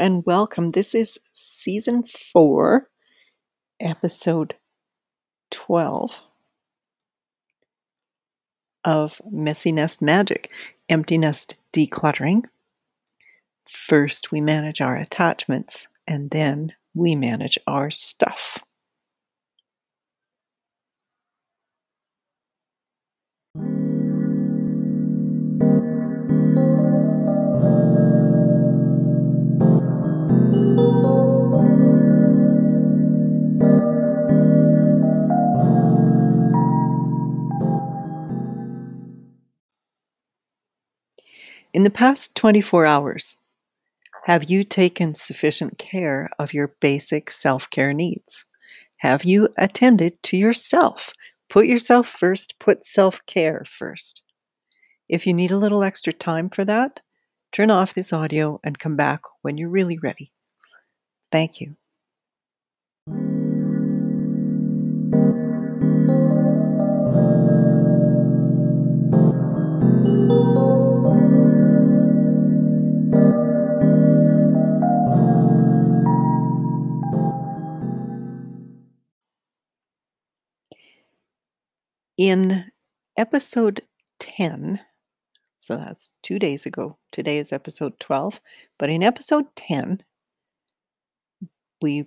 and welcome. This is season four, episode 12 of Messy Nest Magic Empty Nest Decluttering. First, we manage our attachments, and then we manage our stuff. In the past 24 hours, have you taken sufficient care of your basic self care needs? Have you attended to yourself? Put yourself first, put self care first. If you need a little extra time for that, turn off this audio and come back when you're really ready. Thank you. In episode 10, so that's two days ago, today is episode 12, but in episode 10, we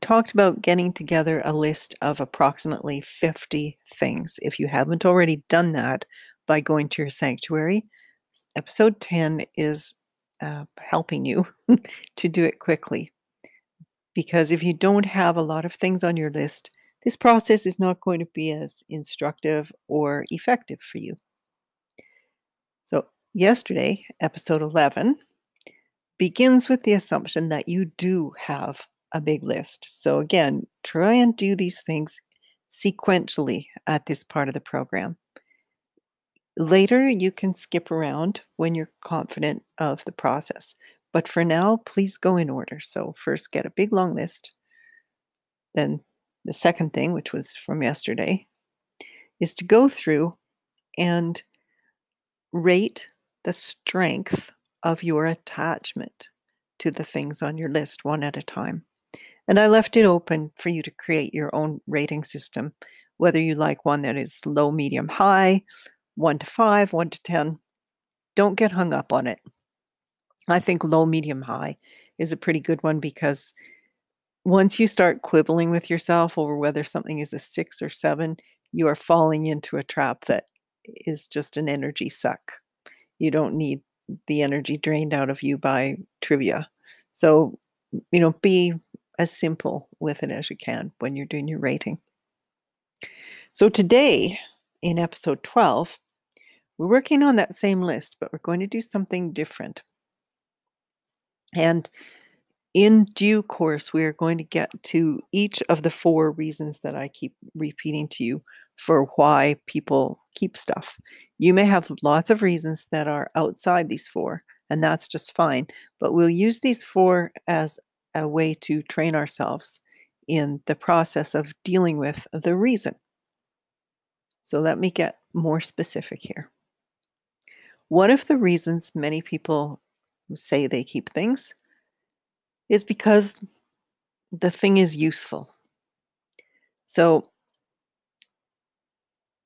talked about getting together a list of approximately 50 things. If you haven't already done that by going to your sanctuary, episode 10 is uh, helping you to do it quickly. Because if you don't have a lot of things on your list, this process is not going to be as instructive or effective for you. So, yesterday, episode 11, begins with the assumption that you do have a big list. So, again, try and do these things sequentially at this part of the program. Later, you can skip around when you're confident of the process. But for now, please go in order. So, first get a big long list, then the second thing, which was from yesterday, is to go through and rate the strength of your attachment to the things on your list one at a time. And I left it open for you to create your own rating system, whether you like one that is low, medium, high, one to five, one to 10. Don't get hung up on it. I think low, medium, high is a pretty good one because once you start quibbling with yourself over whether something is a six or seven, you are falling into a trap that is just an energy suck. You don't need the energy drained out of you by trivia. So, you know, be as simple with it as you can when you're doing your rating. So, today in episode 12, we're working on that same list, but we're going to do something different. And in due course, we are going to get to each of the four reasons that I keep repeating to you for why people keep stuff. You may have lots of reasons that are outside these four, and that's just fine. But we'll use these four as a way to train ourselves in the process of dealing with the reason. So let me get more specific here. One of the reasons many people say they keep things is because the thing is useful. So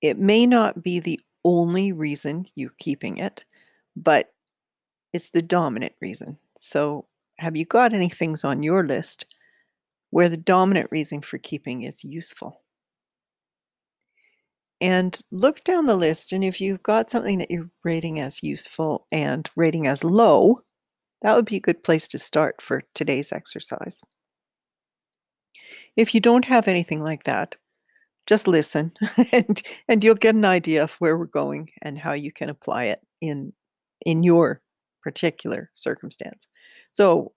it may not be the only reason you're keeping it, but it's the dominant reason. So have you got any things on your list where the dominant reason for keeping is useful? And look down the list, and if you've got something that you're rating as useful and rating as low, that would be a good place to start for today's exercise. If you don't have anything like that, just listen and and you'll get an idea of where we're going and how you can apply it in in your particular circumstance. So,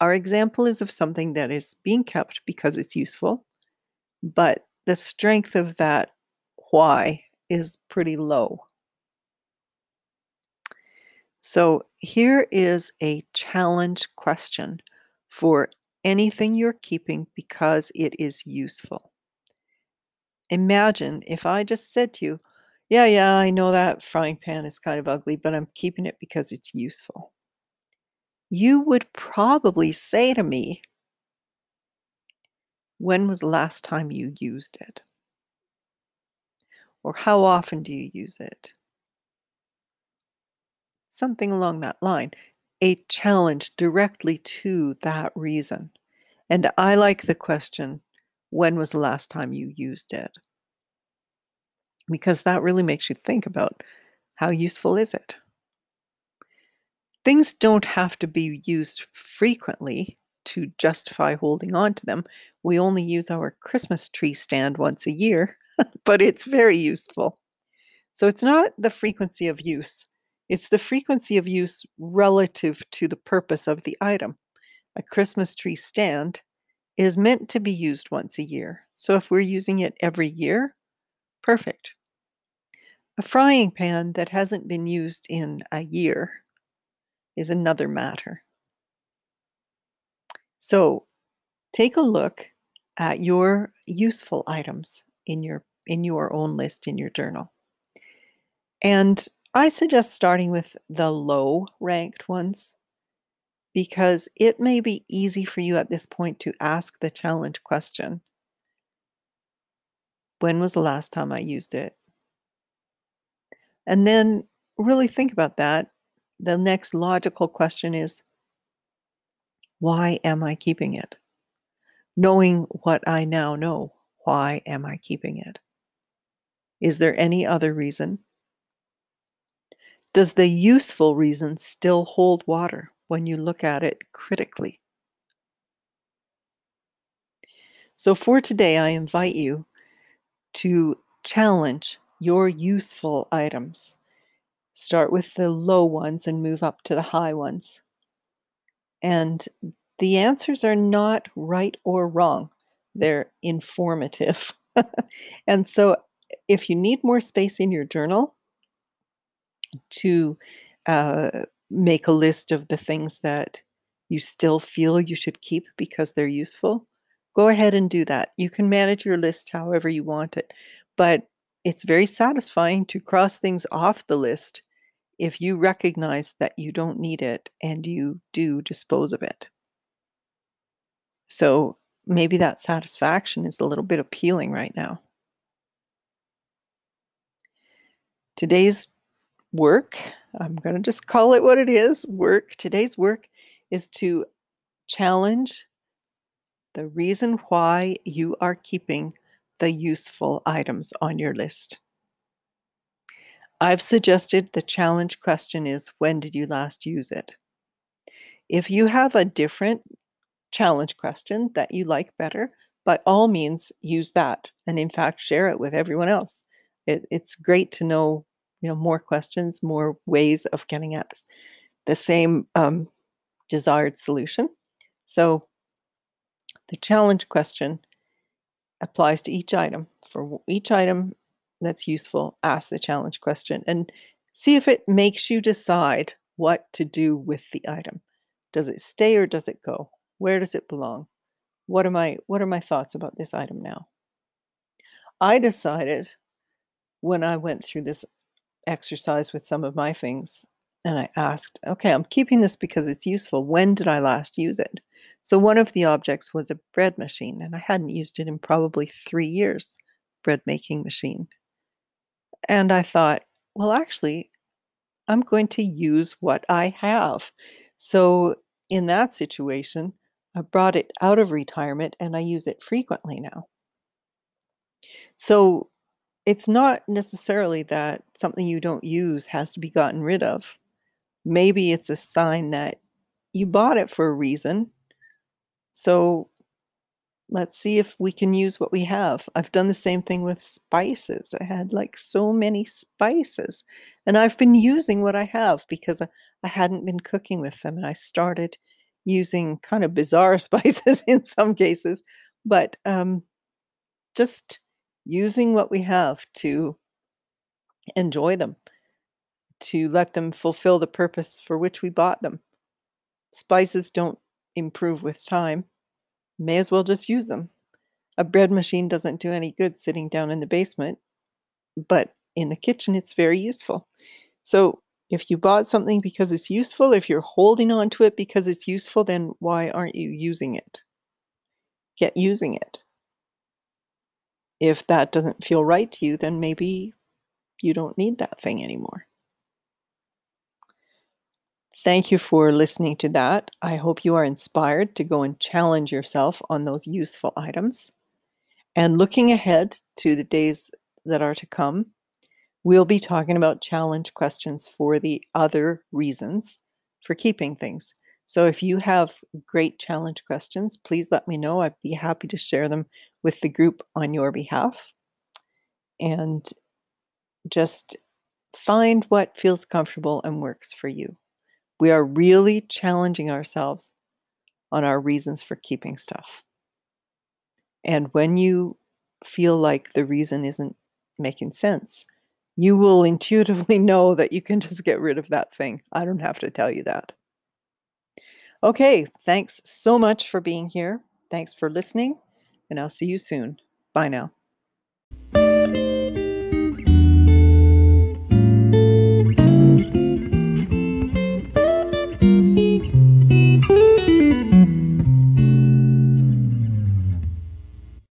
our example is of something that is being kept because it's useful, but the strength of that why is pretty low. So here is a challenge question for anything you're keeping because it is useful. Imagine if I just said to you, Yeah, yeah, I know that frying pan is kind of ugly, but I'm keeping it because it's useful. you would probably say to me, when was the last time you used it? Or how often do you use it? Something along that line. A challenge directly to that reason. And I like the question, when was the last time you used it? Because that really makes you think about how useful is it? Things don't have to be used frequently to justify holding on to them. We only use our Christmas tree stand once a year, but it's very useful. So it's not the frequency of use, it's the frequency of use relative to the purpose of the item. A Christmas tree stand is meant to be used once a year. So if we're using it every year, perfect. A frying pan that hasn't been used in a year is another matter. So take a look at your useful items in your in your own list in your journal. And I suggest starting with the low ranked ones because it may be easy for you at this point to ask the challenge question When was the last time I used it? And then really think about that. The next logical question is why am I keeping it? Knowing what I now know, why am I keeping it? Is there any other reason? Does the useful reason still hold water when you look at it critically? So, for today, I invite you to challenge your useful items. Start with the low ones and move up to the high ones. And the answers are not right or wrong, they're informative. and so, if you need more space in your journal to uh, make a list of the things that you still feel you should keep because they're useful, go ahead and do that. You can manage your list however you want it, but it's very satisfying to cross things off the list if you recognize that you don't need it and you do dispose of it. So maybe that satisfaction is a little bit appealing right now. Today's work, I'm going to just call it what it is work. Today's work is to challenge the reason why you are keeping the useful items on your list. I've suggested the challenge question is when did you last use it? If you have a different challenge question that you like better, by all means use that and in fact share it with everyone else. It, it's great to know, you know, more questions, more ways of getting at this, the same um, desired solution. So the challenge question applies to each item. For each item, that's useful, ask the challenge question and see if it makes you decide what to do with the item. Does it stay or does it go? Where does it belong? What are my what are my thoughts about this item now? I decided when I went through this exercise with some of my things and I asked, okay, I'm keeping this because it's useful. When did I last use it? So one of the objects was a bread machine, and I hadn't used it in probably three years, bread making machine. And I thought, well, actually, I'm going to use what I have. So in that situation, I brought it out of retirement and I use it frequently now. So it's not necessarily that something you don't use has to be gotten rid of. Maybe it's a sign that you bought it for a reason. So let's see if we can use what we have. I've done the same thing with spices. I had like so many spices, and I've been using what I have because I, hadn't been cooking with them. And I started using kind of bizarre spices in some cases, but um, just using what we have to enjoy them, to let them fulfill the purpose for which we bought them. Spices don't improve with time May as well just use them. A bread machine doesn't do any good sitting down in the basement, but in the kitchen it's very useful. So If you bought something because it's useful, if you're holding on to it because it's useful, then why aren't you using it? Get using it. If that doesn't feel right to you, then maybe you don't need that thing anymore. Thank you for listening to that. I hope you are inspired to go and challenge yourself on those useful items. And looking ahead to the days that are to come, we'll be talking about challenge questions for the other reasons for keeping things. So if you have great challenge questions, please let me know. I'd be happy to share them with the group on your behalf. And just find what feels comfortable and works for you. We are really challenging ourselves on our reasons for keeping stuff. And when you feel like the reason isn't making sense, you will intuitively know that you can just get rid of that thing. I don't have to tell you that. Okay, thanks so much for being here. Thanks for listening, and I'll see you soon. Bye now.